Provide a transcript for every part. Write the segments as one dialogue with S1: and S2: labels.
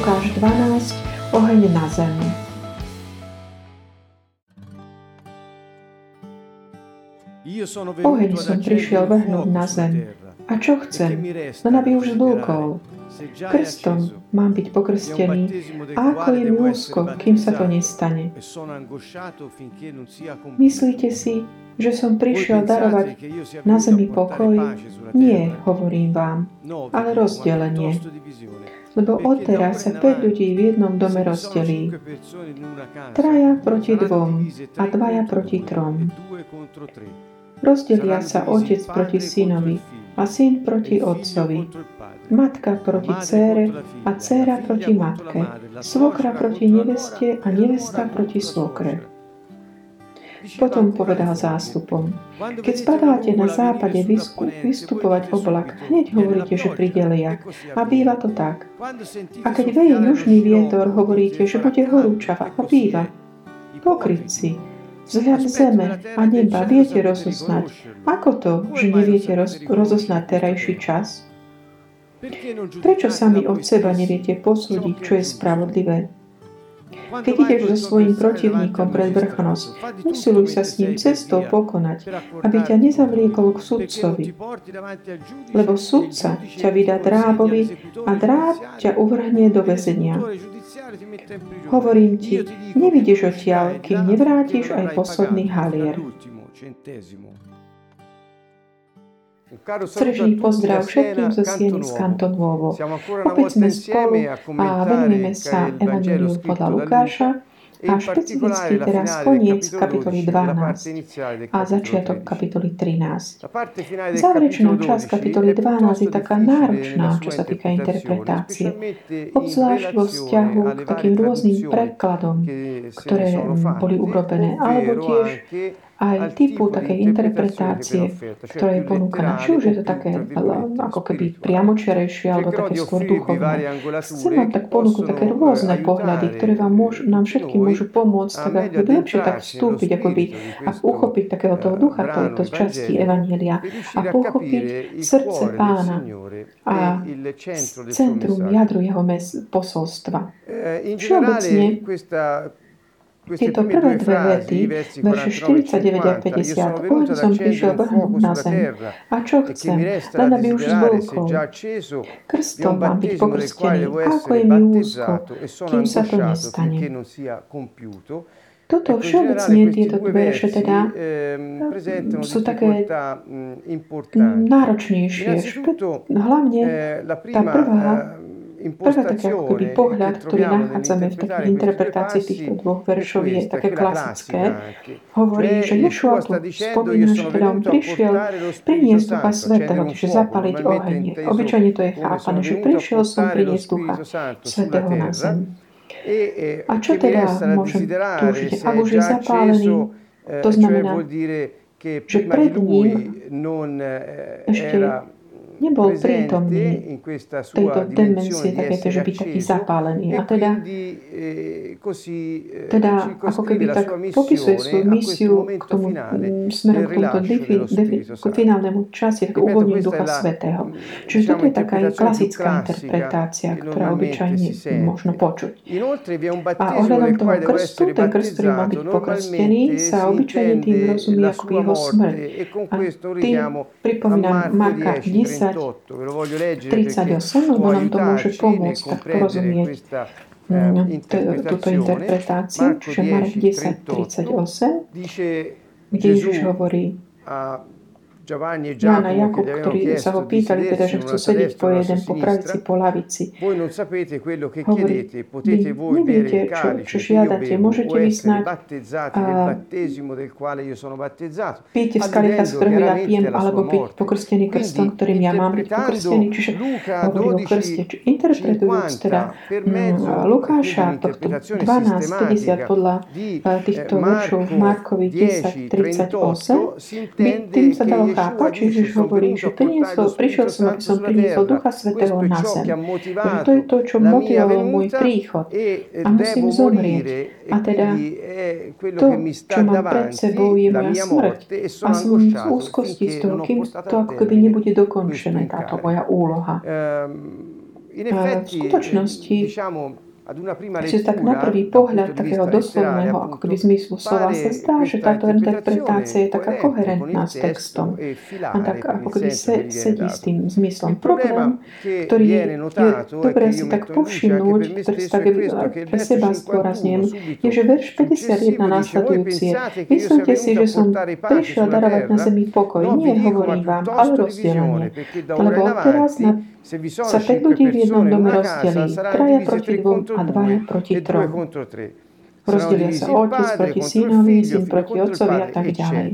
S1: Lukáš 12, oheň na zem. Oheň som prišiel vrhnúť na zem. A čo chcem? Len aby už zblúkol. Krstom mám byť pokrstený a ako je mi úzko, kým sa to nestane. Myslíte si, že som prišiel darovať na zemi pokoj? Nie, hovorím vám, ale rozdelenie. Lebo odteraz sa 5 ľudí v jednom dome rozdelí. Traja proti dvom a dvaja proti trom. Rozdelia sa otec proti synovi a syn proti otcovi, matka proti cére a céra proti matke, svokra proti neveste a nevesta proti svokre. Potom povedal zástupom, keď spadáte na západe vystupovať oblak, hneď hovoríte, že príde liak. A býva to tak. A keď veje južný vietor, hovoríte, že bude horúčava. A býva. Pokrytci, Vzhľad zeme a neba viete rozoznať. Ako to, že neviete roz, rozoznať terajší čas? Prečo sami od seba neviete posúdiť, čo je spravodlivé? Keď ideš so svojím protivníkom pred vrchnosť, usiluj sa s ním cestou pokonať, aby ťa nezavliekol k sudcovi. Lebo sudca ťa vydá drábovi a dráb ťa uvrhne do väzenia. Hovorím ti, nevidíš odtiaľ, kým nevrátiš aj posledný halier. Srdečný pozdrav všetkým zo Sieny z Kantonovo. Opäť sme spolu a venujeme sa Evangeliu podľa Lukáša a špecificky teraz koniec kapitoly 12 a začiatok kapitoly 13. Záverečná časť kapitoly 12 je taká náročná, čo sa týka interpretácie, obzvlášť vo vzťahu k takým rôznym prekladom, ktoré boli urobené, alebo tiež aj typu takej interpretácie, ktorá je ponúkaná. Či už je to také ako keby priamočiarejšie, alebo také skôr duchovné. Chcem vám tak ponúknuť také rôzne pohľady, ktoré vám môžu, nám všetkým môžu pomôcť, tak ako by lepšie tak vstúpiť, akoby, a uchopiť takého toho ducha tejto časti Evanielia a pochopiť srdce pána a centrum, jadru jeho posolstva. Všeobecne tieto prvé dve vety, verše 49 a 50, on som prišiel vrhnúť na zem. A čo chcem? Len aby už zbolkol. Krstom mám byť pokrstený, ako je mi úzko, kým sa to nestane. Toto všeobecne tieto verše teda sú také náročnejšie. Hlavne tá prvá Prvé také ako keby pohľad, ktorý nachádzame v takých interpretácii týchto dvoch veršov je také klasické. Hovorí, že Ješua tu spomína, že teda on prišiel priniesť Ducha Svetého, čiže zapaliť oheň. Obyčajne to je chápané, že prišiel som priniesť Ducha Svetého na zem. A čo teda môžem túžiť? Ak už je zapálený, to znamená, že pred ním ešte nebol prítomný tejto demencie, takéto, že byť taký zapálený. A teda, eh, eh, teda ako keby tak popisuje svoju misiu k tomu smerom k tomuto defi, defi, k finálnemu času, k uvoľneniu Ducha Svetého. Čiže toto je taká klasická interpretácia, ktorá obyčajne možno počuť. A ohľadom toho krstu, ten krst, ktorý má byť pokrstený, sa obyčajne tým rozumie ako jeho smrť. A tým pripomínam Marka 10, 38, lebo nám to môže pomôcť tak porozumieť túto interpretáciu, čiže Marek 10, 38, kde Ježiš hovorí, Jána Jakub, ktorí sa ho pýtali, teda, že chcú sedieť po jeden, po pravici, po lavici. Hovorí, neviete, čo, čo žiadate, môžete vy snáď píte z kalika, z ktorého ja pijem, alebo byť pokrstený krstom, ktorým ja mám byť pokrstený. Čiže hovorí o krste. Interpretujúc teda Lukáša, tohto 12, 50 podľa týchto veršov v Markovi 10, 38, by tým sa dalo chápať, Ježiš hovorí, že priniesol, prišiel som, aby som priniesol Ducha Svetého na zem. Že to je to, čo motivovalo môj príchod. A musím zomrieť. A teda to, čo mám pred sebou, je moja smrť. A som v úzkosti z toho, kým to ako keby nebude dokončené, táto moja úloha. v skutočnosti Čiže tak na prvý pohľad takého doslovného ako keby zmyslu slova sa zdá, že táto interpretácia je taká koherentná s textom a tak ako keby se, sedí s tým zmyslom. Problém, ktorý je, dobré si tak povšimnúť, ktorý si tak pre seba zdôrazním, je, že verš 51 následujúci je Myslíte si, že som prišiel darovať na zemi pokoj. Nie hovorím vám, ale rozdelenie. Lebo teraz na sa tak ľudí v jednom dome rozdelí. Traja proti dvom a dvaja proti trom. Rozdelia sa otec proti synovi, syn proti otcovi a tak ďalej.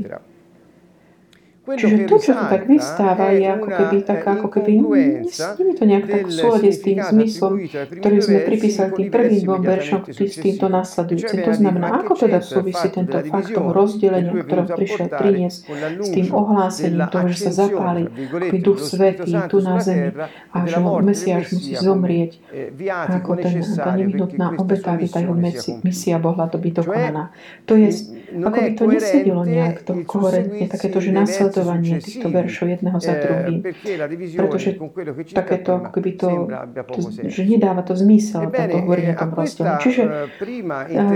S1: Čiže to, čo tu tak vystáva, je ako keby tak, ako keby, nie je to nejak tak v súlade s tým zmyslom, ktorý sme pripísali tým prvým dvom veršom, s týmto nasledujúcim. To znamená, ako teda súvisí tento fakt toho rozdelenia, ktoré prišiel priniesť s tým ohlásením toho, že sa zapáli ako duch svetý tu na zemi a že Mesiáš musí zomrieť ako ten, tá nevyhnutná obeta, aby tá jeho misia bola to byť dokonaná. To je, ako by to nesedilo nejak to koherentne, takéto, že následuje nasledovanie týchto veršov jedného za druhým. Pretože takéto, ako keby to, to, že nedáva to zmysel, táto hovorí o tom rozdielu. Čiže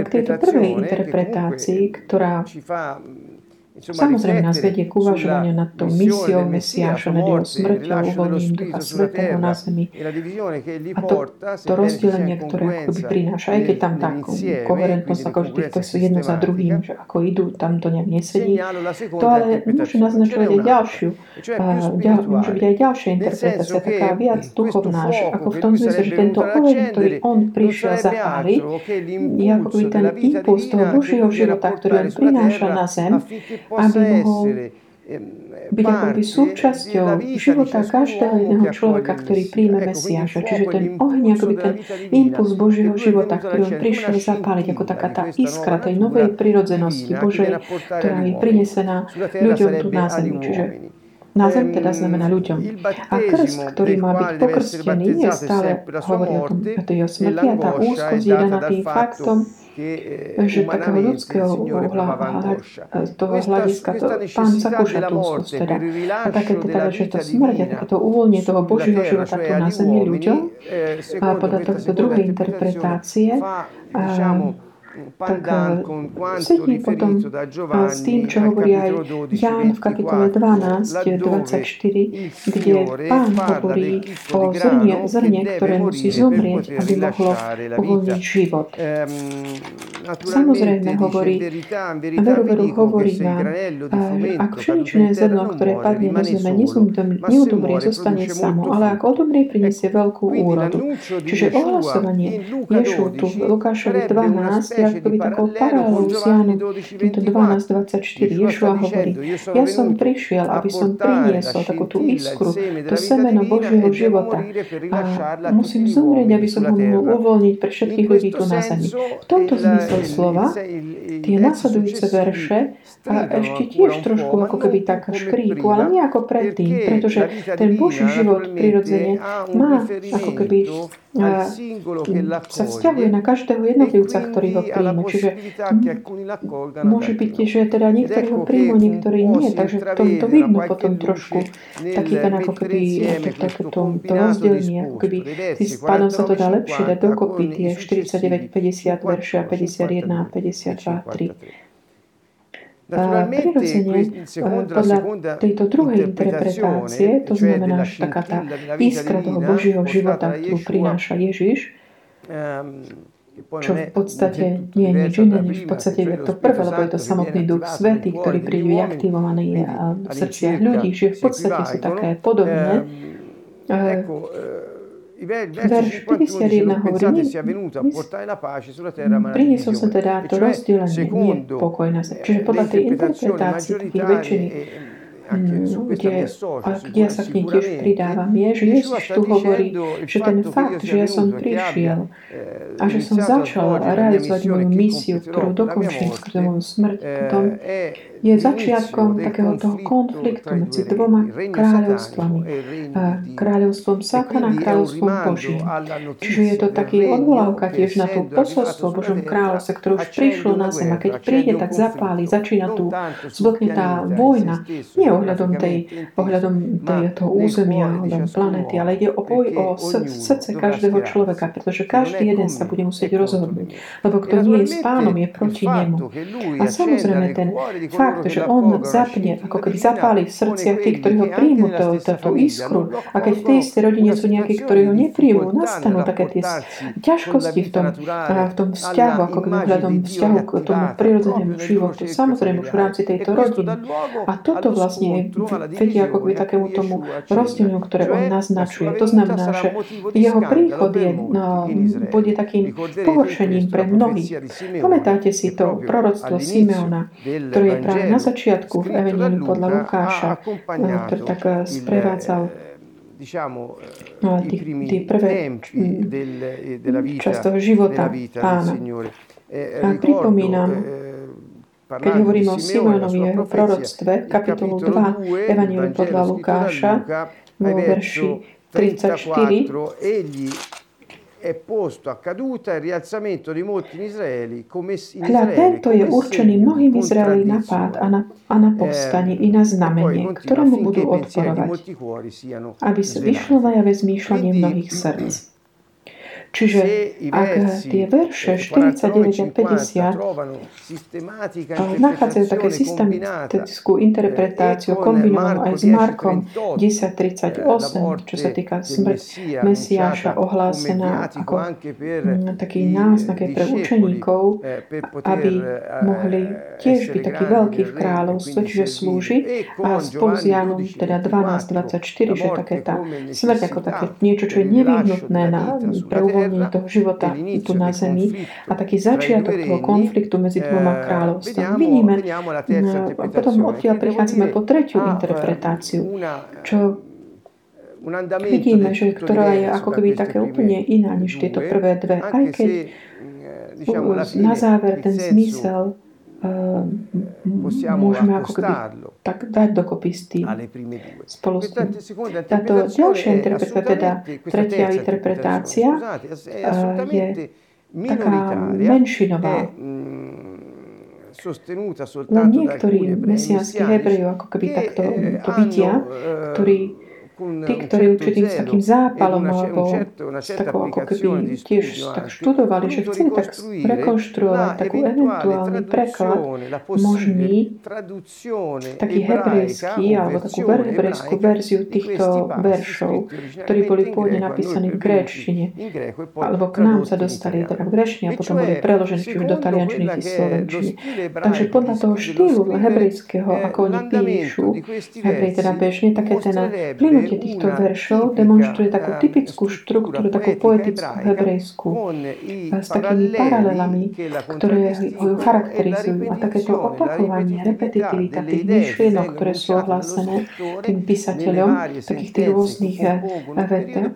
S1: k tejto prvej interpretácii, ktorá Samozrejme nás vedie k uvažovaniu nad tou misiou Mesiáša, nad jeho smrťou, uvoľnením Ducha Svetého na zemi. A to, to rozdelenie, ktoré akoby prináša, aj keď tam tá koherentnosť, ako že týchto sú jedno za druhým, že ako idú, tam to nejak nesedí. To ale môže naznačovať aj ďalšiu, ďal, môže byť aj ďalšia interpretácia, taká viac duchovná, že ako v tom zmysle, že tento oheň, ktorý on prišiel zapáliť, je ako by ten impuls toho Božieho života, ktorý on prináša na zem, aby mohol byť akoby súčasťou života každého jedného človeka, ktorý príjme Mesiáša. Čiže ten oheň, akoby ten impuls Božieho života, ktorý on prišiel zapáliť, ako taká tá iskra tej novej prirodzenosti Božej, ktorá je prinesená ľuďom tu na zemi. Čiže na zem teda znamená ľuďom. A krst, ktorý má byť pokrstený, je stále hovorí o tom, o tej smrti a tá úzkosť je daná tým faktom, že takého ľudského uhla, toho hľadiska, to, pán zakúša tú úzkosť teda. A také teda, že to smrť a takéto uvoľnie toho Božieho života tu na zemi ľuďom, a podľa tohto druhej interpretácie, a, tak sedí potom s tým, čo hovorí aj Ján v kapitole 12, 24, kde pán hovorí o zrne, zrne, ktoré musí zomrieť, aby mohlo uvoľniť život. Samozrejme hovorí, veru, veru hovorí vám, ak pšeničné zrno, ktoré padne na zeme, neudumrie, zostane samo, ale ak odumrie, priniesie veľkú úrodu. Čiže ohlasovanie Ješu tu v Lukášovi 12 je akoby takou paralelou s Jánom, týmto 12.24. Ješua hovorí, ja som prišiel, aby som priniesol takú tú iskru, to semeno Božieho života a musím zomrieť, aby som ho mohol uvoľniť pre všetkých ľudí tu na zemi. V tomto zmysle slova tie nasledujúce verše a ešte tiež trošku ako keby tak škríku, ale nie ako predtým, pretože ten Boží život prirodzene má ako keby sa vzťahuje na každého jednotlivca, ktorý ho príjme. Čiže môže byť, že teda niektorí ho príjmu, niektorí nie, takže v tom to vidno potom trošku taký ten ako keby to, to, to, to rozdelenie, ako keby s pánom sa to dá lepšie dať dokopy tie 49, 50 verše a 51 a 52 3. Prirodzene, podľa tejto druhej interpretácie, to znamená, že taká tá iskra toho Božieho života, ktorú prináša Ježiš, čo v podstate nie je nič iné, než v podstate je to prvé, lebo je to samotný duch svetý, ktorý príde aktivovaný v srdciach ľudí, že v podstate sú také podobné. Verš 51 hovorí, priniesol sa teda to rozdelenie, nie pokoj na zem. Čiže podľa tej interpretácie takých väčšiny kde, a kde ja sa k nej tiež pridávam, je, že Ježiš tu hovorí, že ten fakt, že ja som prišiel a že som začal realizovať moju misiu, ktorú dokončím skrze moju smrť, potom je začiatkom takého toho konfliktu medzi dvoma kráľovstvami. Kráľovstvom Satana a kráľovstvom Božím. Čiže je to taký odvolávka tiež na tú posolstvo Božom kráľovstve, ktoré už prišlo na zem. A keď príde, tak zapáli, začína tu, zblkne tá vojna. Nie ohľadom, tej, ohľadom tej, toho územia, ohľadom planety, ale ide o boj o srdce každého človeka, pretože každý jeden sa bude musieť rozhodnúť. Lebo kto nie je s pánom, je proti nemu. A samozrejme ten fakt, že on zapne, ako keby zapáli v srdciach tých, ktorí ho príjmu, tú iskru, a keď v tej istej rodine sú nejakí, ktorí ho nepríjmu, nastanú také tie ťažkosti v tom, v tom vzťahu, ako keby hľadom vzťahu k tomu prirodzenému životu. Samozrejme, už v rámci tejto rodiny. A toto vlastne vedie ako keby takému tomu rozdielu, ktoré on naznačuje. To znamená, že jeho príchod je, no, bude takým pohoršením pre mnohých. Pamätáte si to proroctvo Simeona, ktoré je práve na začiatku v Evangeliu podľa Lukáša, ktorý tak eh, sprevádzal diciamo, no, tí, tí prvé časť toho života pána. A pripomínam, keď hovoríme o Simonovi a jeho proroctve, kapitolu 2, Evangelium podľa Lukáša, vo verši 34, è posto a caduta il rialzamento di molti in Izraeli come in Izraele, tento je určený mnohým Izraeli na pád a na, a na povstanie i na znamenie, ktorému budú odporovať, aby vyšlo najave zmýšľanie mnohých srdc. Čiže ak tie verše 49 a 50 nachádzajú také systematickú interpretáciu kombinovanú aj s Markom 10.38, čo sa týka smrť Mesiáša ohlásená ako mm, taký náznak pre učeníkov, aby mohli tiež byť taký veľký v kráľovstve, čiže slúžiť a spolu s Jánom teda 12.24, že také tá smrť ako také niečo, čo je nevyhnutné na, pre uvoľnenie toho života tu na zemi a taký začiatok toho konfliktu medzi dvoma kráľovstvami. Vidíme, a potom odtiaľ prichádzame po tretiu interpretáciu, čo vidíme, že ktorá je ako keby také úplne iná než tieto prvé dve. Aj keď na záver ten zmysel môžeme ako keby tak dať dokopy s tým, spolu s tým. Táto ďalšia interpretácia, teda tretia interpretácia, je taká menšinová. Len niektorí mesiánsky Hebrejov ako keby takto to vidia, ktorí tí, ktorí určite s takým zápalom alebo s takou ako keby tiež tak študovali, že chceli tak rekonštruovať takú eventuálny preklad možný, taký hebrejský alebo takú hebrejskú verziu týchto veršov, ktorí boli pôvodne napísaní v gréčtine. Alebo k nám sa dostali teda v gréčtine a potom boli preložení či už do taliančiny či slovenčiny. Takže podľa toho štýlu hebrejského, ako oni píšu, hebrej teda bežne, také ten plynutie Použitie týchto veršov demonstruje takú typickú štruktúru, takú poetickú hebrejskú, s takými paralelami, ktoré ho charakterizujú. A takéto opakovanie, repetitivita tých myšlienok, ktoré sú ohlásené tým písateľom, takých tých rôznych vetách,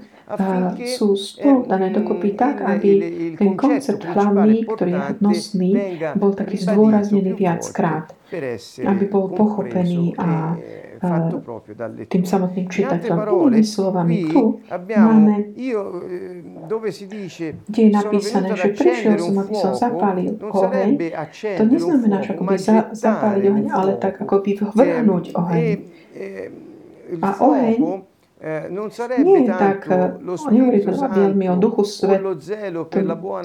S1: sú spolu dané dokopy tak, aby ten koncept hlavný, ktorý je nosný, bol taký zdôraznený viackrát, aby bol pochopený a tým samotným čitateľom. Inými slovami, tu máme, kde je napísané, že prišiel som, aby som zapálil oheň. To neznamená, že akoby za, zapáliť oheň, ale tak akoby vrhnúť oheň. A oheň Nie tak, nehovorí to veľmi o duchu svet,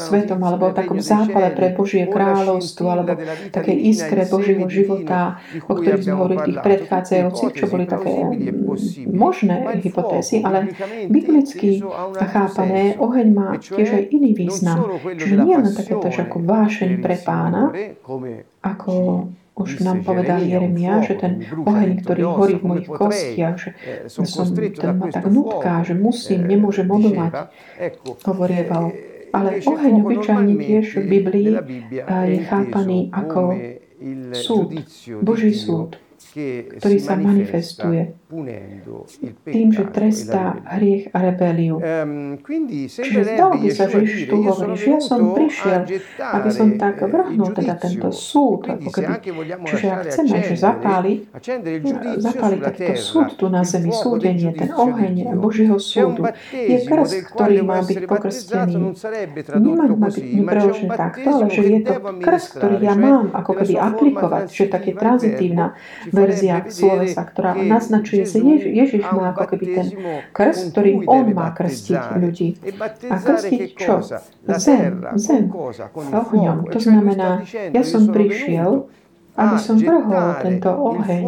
S1: svetom, alebo o takom zápale pre Božie kráľovstvo, alebo také iskre Božieho života, o ktorých sme hovorili tých predchádzajúcich, čo boli také možné hypotézy, ale biblicky chápané, oheň má tiež aj iný význam. Čiže nie len takéto ako vášeň pre pána, ako už nám povedal Jeremia, že ten oheň, ktorý horí v mojich kostiach, že som, ten ma tak nutká, že musím, nemôžem odolať, hovorieval. Ale oheň obyčajne tiež v Biblii je chápaný ako súd, Boží súd, ktorý sa manifestuje tým, že e trestá hriech a rebeliu.
S2: Ehm,
S1: Čiže zdalo by sa, že Ježiš tu hovorí, že ja som prišiel, aby som tak vrhnul teda tento súd, ako keby, čiže ak chceme, že zapáli, zapáli takýto súd tu na zemi, súdenie, ten oheň Božieho súdu, je krst, ktorý má byť pokrstený. Nemá ma byť preložený takto, ale že je to krst, ktorý ja mám ako keby aplikovať, že taký tranzitívna verzia slovesa, ktorá naznačuje, že Ježiš má ako keby ten krst, ktorým on má krstiť ľudí. A krstiť čo? Zem, zem, ohňom. To znamená, ja som prišiel, aby som vrhol tento oheň,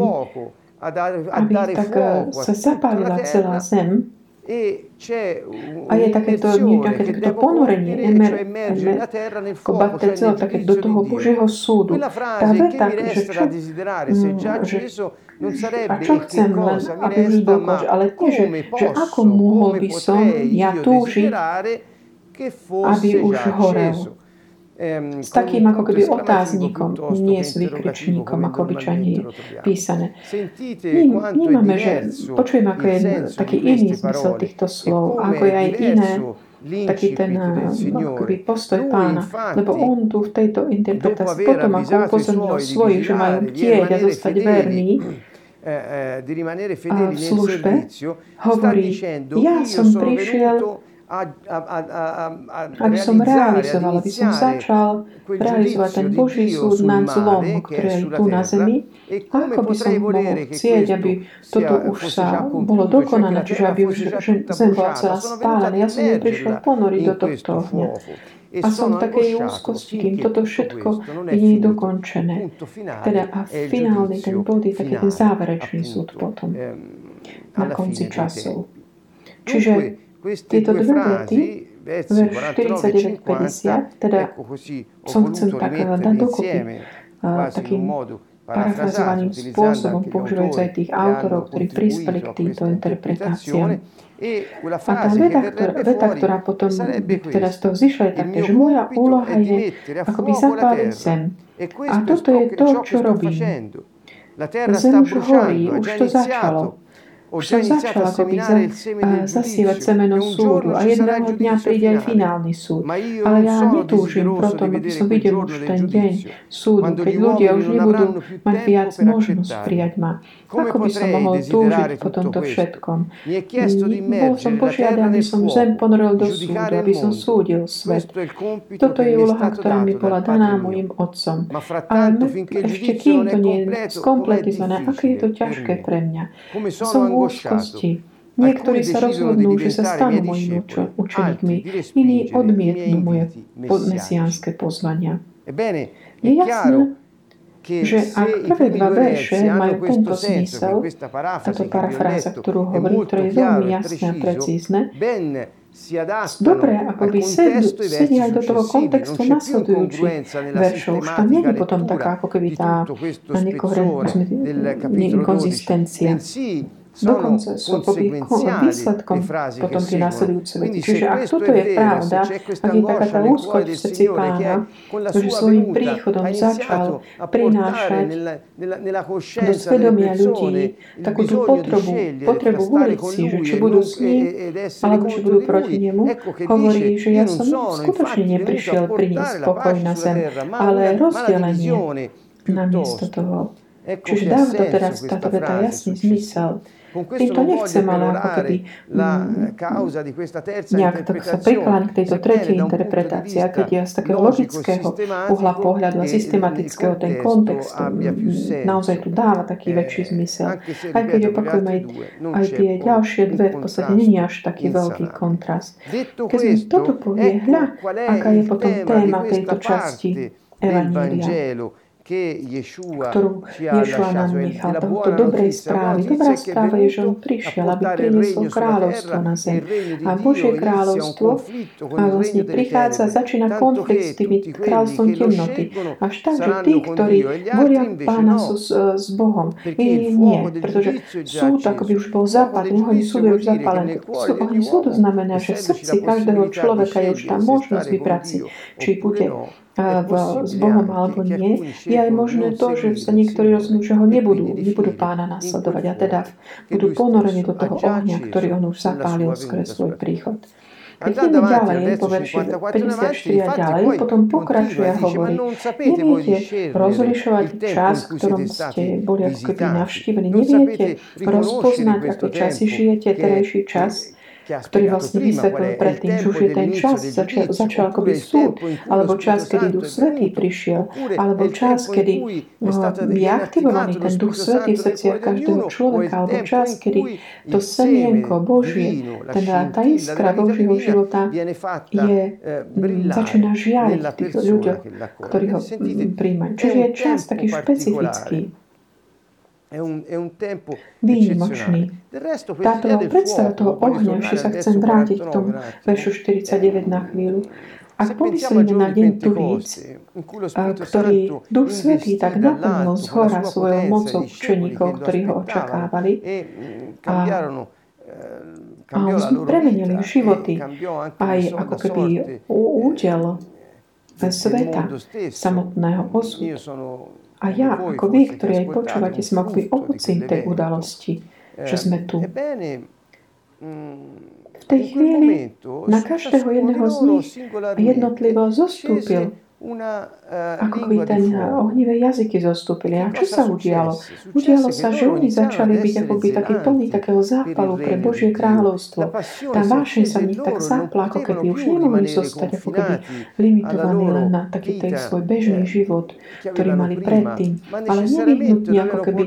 S1: aby tak sa zapálila celá zem, a je takéto, nejaké takéto ponorenie, emer, emer, ako battezzo, také do toho Božieho súdu. Tá veta, že čo, mm, že, a čo chcem len, aby už dokončil, ale nie, že, že ako mohol by som ja túžiť, aby už horel s takým ako keby otáznikom, nie s vykričníkom, ako obyčajne je písané. Vnímame, že počujeme, ako je taký iný zmysel týchto slov, ako je aj iné taký ten keby postoj pána, lebo on tu v tejto interpretácii potom ako upozornil svojich, že majú chtieť a zostať verní,
S2: eh, eh,
S1: a v službe, hovorí, ja som prišiel aby som realizoval, aby som začal realizovať ten Boží súd nad zlom, ktoré je tu na zemi. Ako by som mohol chcieť, aby toto už sa bolo dokonané, čiže aby už zem bola celá spálená. Ja som neprišiel ponoriť do tohto ohňa. A som v takej úzkosti, kým toto všetko nie je dokončené. Teda a finálny ten bod je taký ten záverečný súd potom na konci časov. Čiže tieto dve vety, verš 49-50, teda som chcem tak dať dokopy takým parafrazovaným spôsobom, používajúc aj tých autorov, ktorí prispeli k týmto interpretáciám. A tá veta, ktorá, veta, ktorá potom teda z toho zišla, je také, že moja úloha je akoby zapáliť zem. A toto je to, čo robím. Zem už horí, už to začalo. Som začal akoby za, zasívať semeno súdu a jedného dňa príde aj finálny súd. Ale ja netúžim proto, aby som videl už ten deň súdu, keď ľudia už nebudú mať viac možnosť prijať ma. Ako by som mohol túžiť po tomto všetkom? Bol som požiadaný, som zem ponoril do súdu, aby som súdil svet. Toto je úloha, ktorá mi bola daná mojim otcom. Ale ešte kým to nie je skompletizované, aké je to ťažké pre mňa. Som úzkosti. Niektorí sa rozhodnú, že sa stanú mojimi učeníkmi, iní odmietnú moje mesiánske pozvania. Je jasné, že ak prvé dva verše majú tento zmysel, táto parafráza, ktorú hovorí, ktorá je veľmi jasná a precízne, Dobre, ako by sedí aj do toho kontextu nasledujúcich veršov. Už tam nie je potom taká ako keby tá nekonzistencia. Dokonca sú výsledkom potom tie následujúce veci. Čiže ak toto je pravda, ak je taká tá úzkosť v srdci pána, že svojim príchodom začal prinášať do svedomia ľudí takú tú potrebu, potrebu v ulici, že či budú s ním, alebo či budú proti nemu, hovorí, že ja som skutočne neprišiel priniesť pokoj na zem, ale rozdelenie na miesto toho. Čiže dáva to teraz táto veta jasný zmysel. Týmto nechcem ale ako keby mm, nejak tak sa prikláňať k tejto tretej interpretácii, a keď ja z takého logického uhla pohľadu a systematického ten kontext mm, naozaj tu dáva taký väčší zmysel. Aj keď opakujem aj, aj tie ďalšie dve, v podstate není až taký veľký kontrast. Keď mi toto povie, hľa, aká je potom téma tejto časti Evangelia ktorú Ješua nám nechal, tohoto dobrej správy. Dobrá správa je, že on prišiel, aby priniesol kráľovstvo na zem. A Božie kráľovstvo a vlastne prichádza, začína konflikt s tými kráľovstvom temnoty. Až tak, že tí, ktorí volia pána sú s, s Bohom, iní nie, pretože súd by už bol zapálený, ohň súd je už zapálený. Ohň súdu znamená, že v srdci každého človeka je už tá možnosť vybrať si, či bude v, s Bohom alebo nie, je aj možné to, že sa niektorí rozhodnú, že ho nebudú, nebudú pána nasledovať a teda budú ponorení do toho ohňa, ktorý on už zapálil skres svoj príchod. Ideme ďalej, po verši 54 a ďalej, potom pokračuje a hovorí, neviete rozlišovať čas, v ktorom ste boli ako keby navštívení, neviete rozpoznať, aké časy žijete, terajší čas, ktorý vlastne vysvetlil predtým, že už je ten čas, začal, začal akoby súd, alebo čas, kedy Duch Svetý prišiel, alebo čas, kedy je aktivovaný ten Duch Svetý v srdciach každého človeka, alebo čas, kedy to semienko Božie, teda tá iskra Božieho života je, začína žiariť v tých ľuďoch, ktorí ho príjmajú. Čiže je čas taký špecifický výnimočný. Táto predstava toho ohňa, ešte sa chcem vrátiť k tomu veršu 49 na chvíľu. Ak pomyslíme na deň Turíc, ktorý Duch Svetý tak naplnil z hora svojou mocou učeníkov, ktorí ho očakávali, a, a premenili životy aj ako keby údel sveta samotného osudu. A ja, ako vy, ktorí aj počúvate, som akoby ovocím tej udalosti, že sme tu. V tej chvíli na každého jedného z nich jednotlivo zostúpil Eh, ako by ten ohnivé jazyky zostúpili. A čo sa udialo? Udialo sa, že oni začali byť ako by taký plný takého zápalu pre Božie kráľovstvo. Tá vášeň sa v nich tak zápla, ako keby už nemohli zostať ako keby limitovaní len na taký ten svoj bežný život, ktorý mali predtým. Ale nevyhnutne ako keby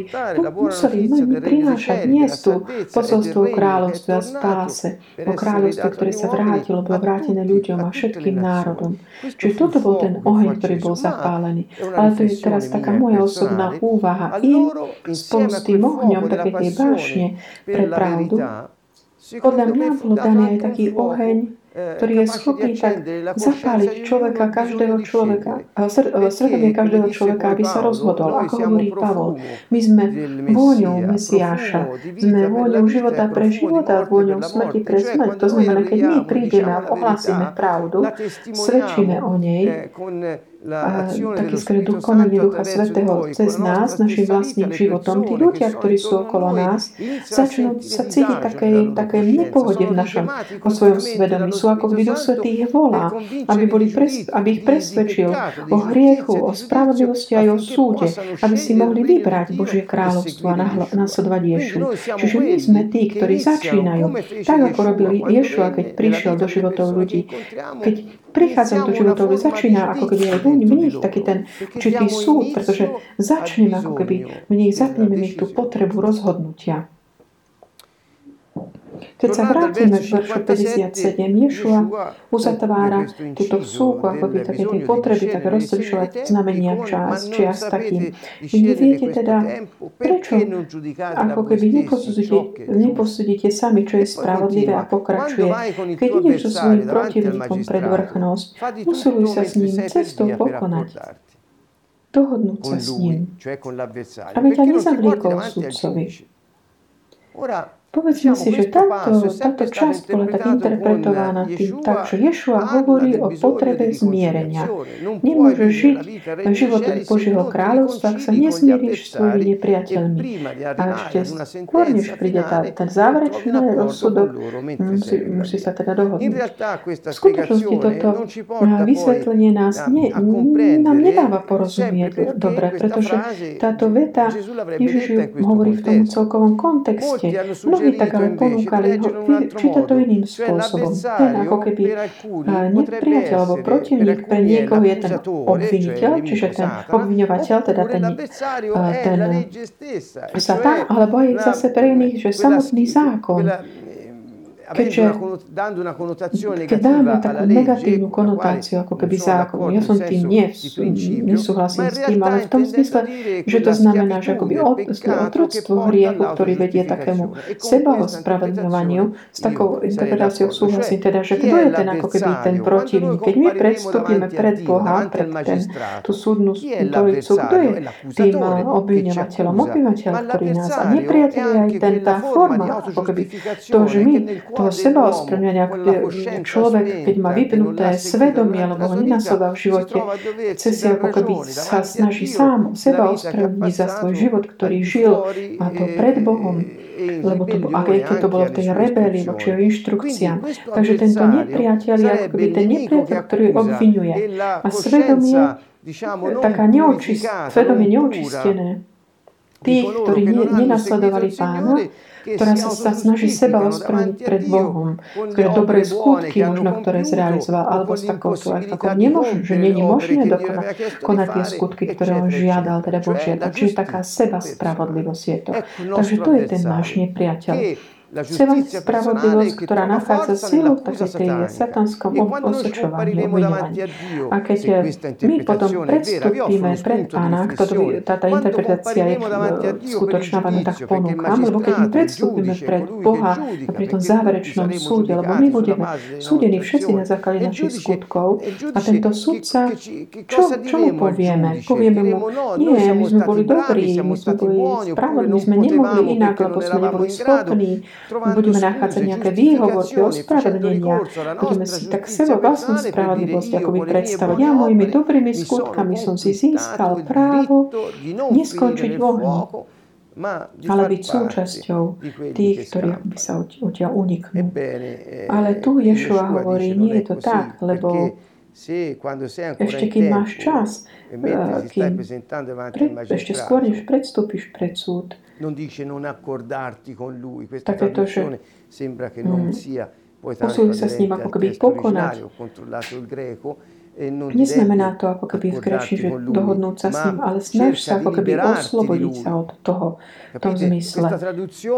S1: museli prinášať miestu posolstvo o kráľovstve a spáse. O kráľovstve, ktoré sa vrátilo, bolo vrátené ľuďom a všetkým národom. Čiže toto bol ten oheň, ktorý bol zapálený. Ale to je teraz taká moja osobná úvaha. Im spolu s tým ohňom také tej pre pravdu, podľa mňa bol daný aj taký oheň, ktorý je schopný tak zapáliť človeka, každého človeka, svedomie každého človeka, aby sa rozhodol. Ako hovorí Pavol, my sme vôňou Mesiáša, sme vôňou života pre života, vôňou smrti pre smrť. To znamená, keď my prídeme a ohlásime pravdu, svedčíme o nej, taký skôr duch, konanie Ducha Svetého cez nás, našim vlastným životom. Tí ľudia, ktorí sú okolo nás, začnú sa cítiť také, také nepohode v našom, o svojom svedomí. Sú ako by Duch Svetý ich volá, aby, boli pres, aby ich presvedčil o hriechu, o spravodlivosti aj o súde, aby si mohli vybrať Božie kráľovstvo a nasledovať Ješu. Čiže my sme tí, ktorí začínajú, tak ako robili Ješua, keď prišiel do životov ľudí. Keď prichádzajú do životov, začína ako keby aj v nich taký ten určitý súd, pretože začneme ako keby v nich zapneme ich tú potrebu rozhodnutia. Keď sa vrátime k veršu 57, Ješua uzatvára túto súku, ako by také tie potreby, také rozlišovať znamenia čas, čias takým. Vy neviete teda, prečo ako keby neposúdite, neposúdite sami, čo je spravodlivé a pokračuje. Keď ideš so svojím protivníkom pred vrchnosť, usiluj sa s ním cestou pokonať. dohodnúť sa s ním, aby ťa nezavliekol súdcovi. Povedzme si, že táto, táto časť bola tak interpretovaná tým, tak, že Ješua hovorí o potrebe zmierenia. Nemôžeš žiť životom Božieho kráľovstva, ak sa nezmieríš s svojimi nepriateľmi. A ešte skôr, než príde tá, ten záverečný rozsudok, musí, musí sa teda dohodnúť. V skutočnosti toto vysvetlenie nás ne, nám nedáva porozumieť dobre, pretože táto veta Ježiš hovorí v tom celkovom kontexte. Mnohí mnohí tak ale ponúkali ho čítať to iným spôsobom. Ten ako keby nepriateľ alebo protivník pre niekoho je ten obviniteľ, čiže ten obviňovateľ, teda ten, ten Satan, alebo aj zase pre iných, že samotný zákon keďže keď dáme takú negatívnu konotáciu, ako keby zákon, ja som tým nesúhlasím s tým, ale v tom zmysle, že to znamená, že akoby otroctvo hriechu, ktorý vedie takému sebaospravedľovaniu, s takou interpretáciou súhlasím teda, že kto je ten ako keby ten protivník. Keď my predstúpime pred Boha, pred ten, tú súdnu stolicu, kto je tým obviňovateľom? Obviňovateľ, ktorý nás a nepriateľ je aj ten, tá forma, ako keby to, že my toho seba ospravedlňovania, človek, keď má vypnuté svedomie, alebo ho nenasledá v živote, chce si ako keby sa snaží sám seba ospravedlniť za svoj život, ktorý žil a to pred Bohom lebo to, ak aj keď to bolo v tej rebelii voči inštrukciám. Takže tento nepriateľ je akoby ten nepriateľ, ktorý obvinuje. A svedomie, taká neočist, svedomie neočistené, tých, ktorí nenasledovali pána, ktorá sa, sa snaží seba ospravedlniť pred Bohom, ktoré dobré skutky možno, ktoré zrealizoval, alebo s takouto aj takou nemož, že je možné dokonať, konať tie skutky, ktoré on žiadal, teda Božia. Takže taká seba spravodlivosť je to. Takže to je ten náš nepriateľ. Seba spravodlivosť, ktorá nachádza silu v tej satanskom osočovaní, obviňovaní. A keď my potom predstúpime pred Pána, táto interpretácia je skutočná, vám tak ponúkam, lebo keď my predstúpime pred Boha a pri tom záverečnom súde, lebo my budeme súdení všetci na základe našich skutkov. a tento súdca, čo, čo mu povieme? Povieme mu, nie, my sme boli dobrí, my sme boli spravodliví, my sme nemohli inak, lebo sme neboli schopní, budeme nachádzať nejaké výhovorky, ospravedlenia, budeme si tak seba vlastnú spravodlivosť akoby predstavať. Ja mojimi dobrými skutkami som si získal právo neskončiť v ohni, ale byť súčasťou tých, ktorí by sa odtiaľ uniknú.
S2: eh,
S1: Ale tu Ješua hovorí, nie je to tak, lebo ešte keď máš čas,
S2: e
S1: eh, kým pred, ešte skôr, než predstúpiš pred súd,
S2: non dice non accordarti con lui. Questa traduzione sembra che non sia poi
S1: keby pokonať.
S2: ho controllato il greco
S1: Neznamená to ako keby v grečni, že dohodnúť sa s ním, ale snaž sa ako keby oslobodiť sa od toho v tom zmysle.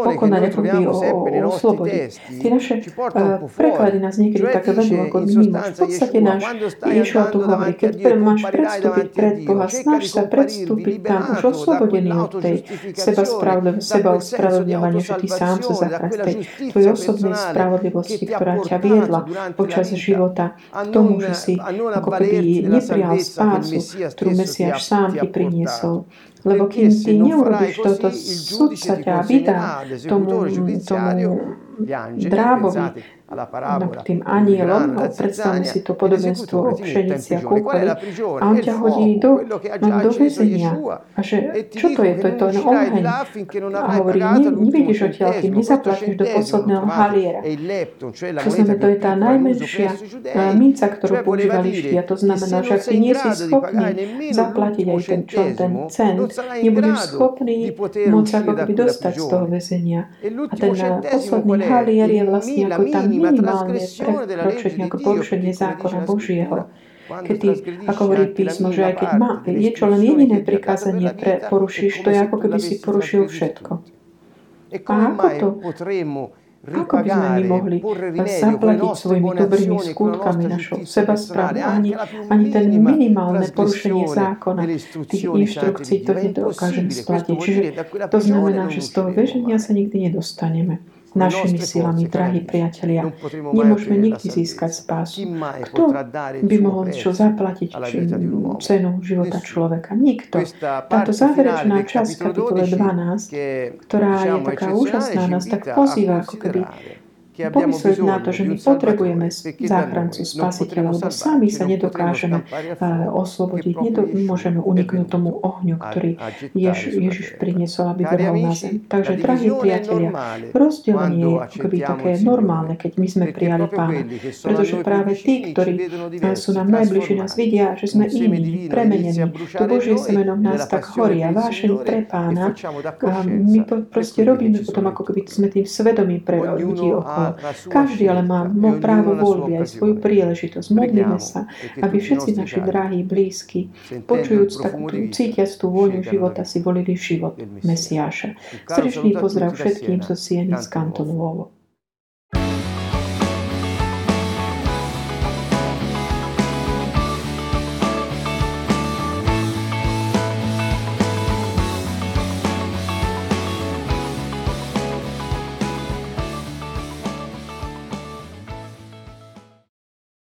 S1: Pokonať ako keby o, oslobodiť. Tie naše uh, preklady nás niekedy také vedú ako mimo. V podstate náš Ješua tu hovorí, keď máš predstúpiť pred Boha, snaž sa predstúpiť tam už oslobodený od tej seba, seba ospravedlňovania, že ty sám sa zachránil tej tvojej osobnej spravodlivosti, ktorá ťa viedla počas života k tomu, že si ako keby neprijal spásu, ktorú Mesiáš sám ti priniesol. Lebo kým ty neurobiš toto, sudca ťa vydá tomu, tomu drábovi, tým anielom, predstavme si to podobenstvo o pšenici a kúkoli, a on ťa hodí do, do väzenia. A že, čo to je? To je to na oheň. A hovorí, ne, nevidíš odtiaľ, kým nezaplatíš do posledného haliera. To znamená, to je tá najmenšia minca, ktorú používali A To znamená, že ak ty nie si schopný zaplatiť aj ten, čo, ten cen, nebudeš schopný môcť ako dostať z toho väzenia. A ten posledný halier je vlastne ako tam minimálne prekročenie ako porušenie zákona Božieho. Keď ty, ako hovorí písmo, že aj keď má, je čo len jediné prikázanie pre, porušíš, to je ako keby si porušil všetko. A ako to? Ako by sme my mohli zaplatiť svojimi dobrými skutkami našou sebaspravu? Ani, ani ten minimálne porušenie zákona, tých inštrukcií, to nedokážeme splatiť. Čiže to znamená, že z toho beženia sa nikdy nedostaneme našimi silami, drahí priatelia. Nemôžeme nikdy získať spásu. Kto by mohol čo zaplatiť cenu života človeka? Nikto. Táto záverečná časť kapitole 12, ktorá je taká úžasná, nás tak pozýva ako keby pomyslieť na to, že my potrebujeme záchrancu, spasiteľa, lebo sami sa nedokážeme oslobodiť, nemôžeme uniknúť tomu ohňu, ktorý Jež, Ježiš priniesol, aby vrhol na zem. Takže, drahí priatelia, rozdelenie je akoby také normálne, keď my sme prijali Pána. Pretože práve tí, ktorí sú nám najbližšie, nás vidia, že sme iní, premenení. To Božie semeno v nás tak horí a vášeň pre Pána. A my proste robíme potom, ako keby sme tým svedomí pre ľudí okolo. Každý ale má právo voľby aj svoju príležitosť. Modlíme sa, aby všetci naši drahí, blízki, počujúc takú, cítiac tú vôňu života, si volili život Mesiáša. Srdečný pozdrav všetkým zo Sieny z Kantonovo.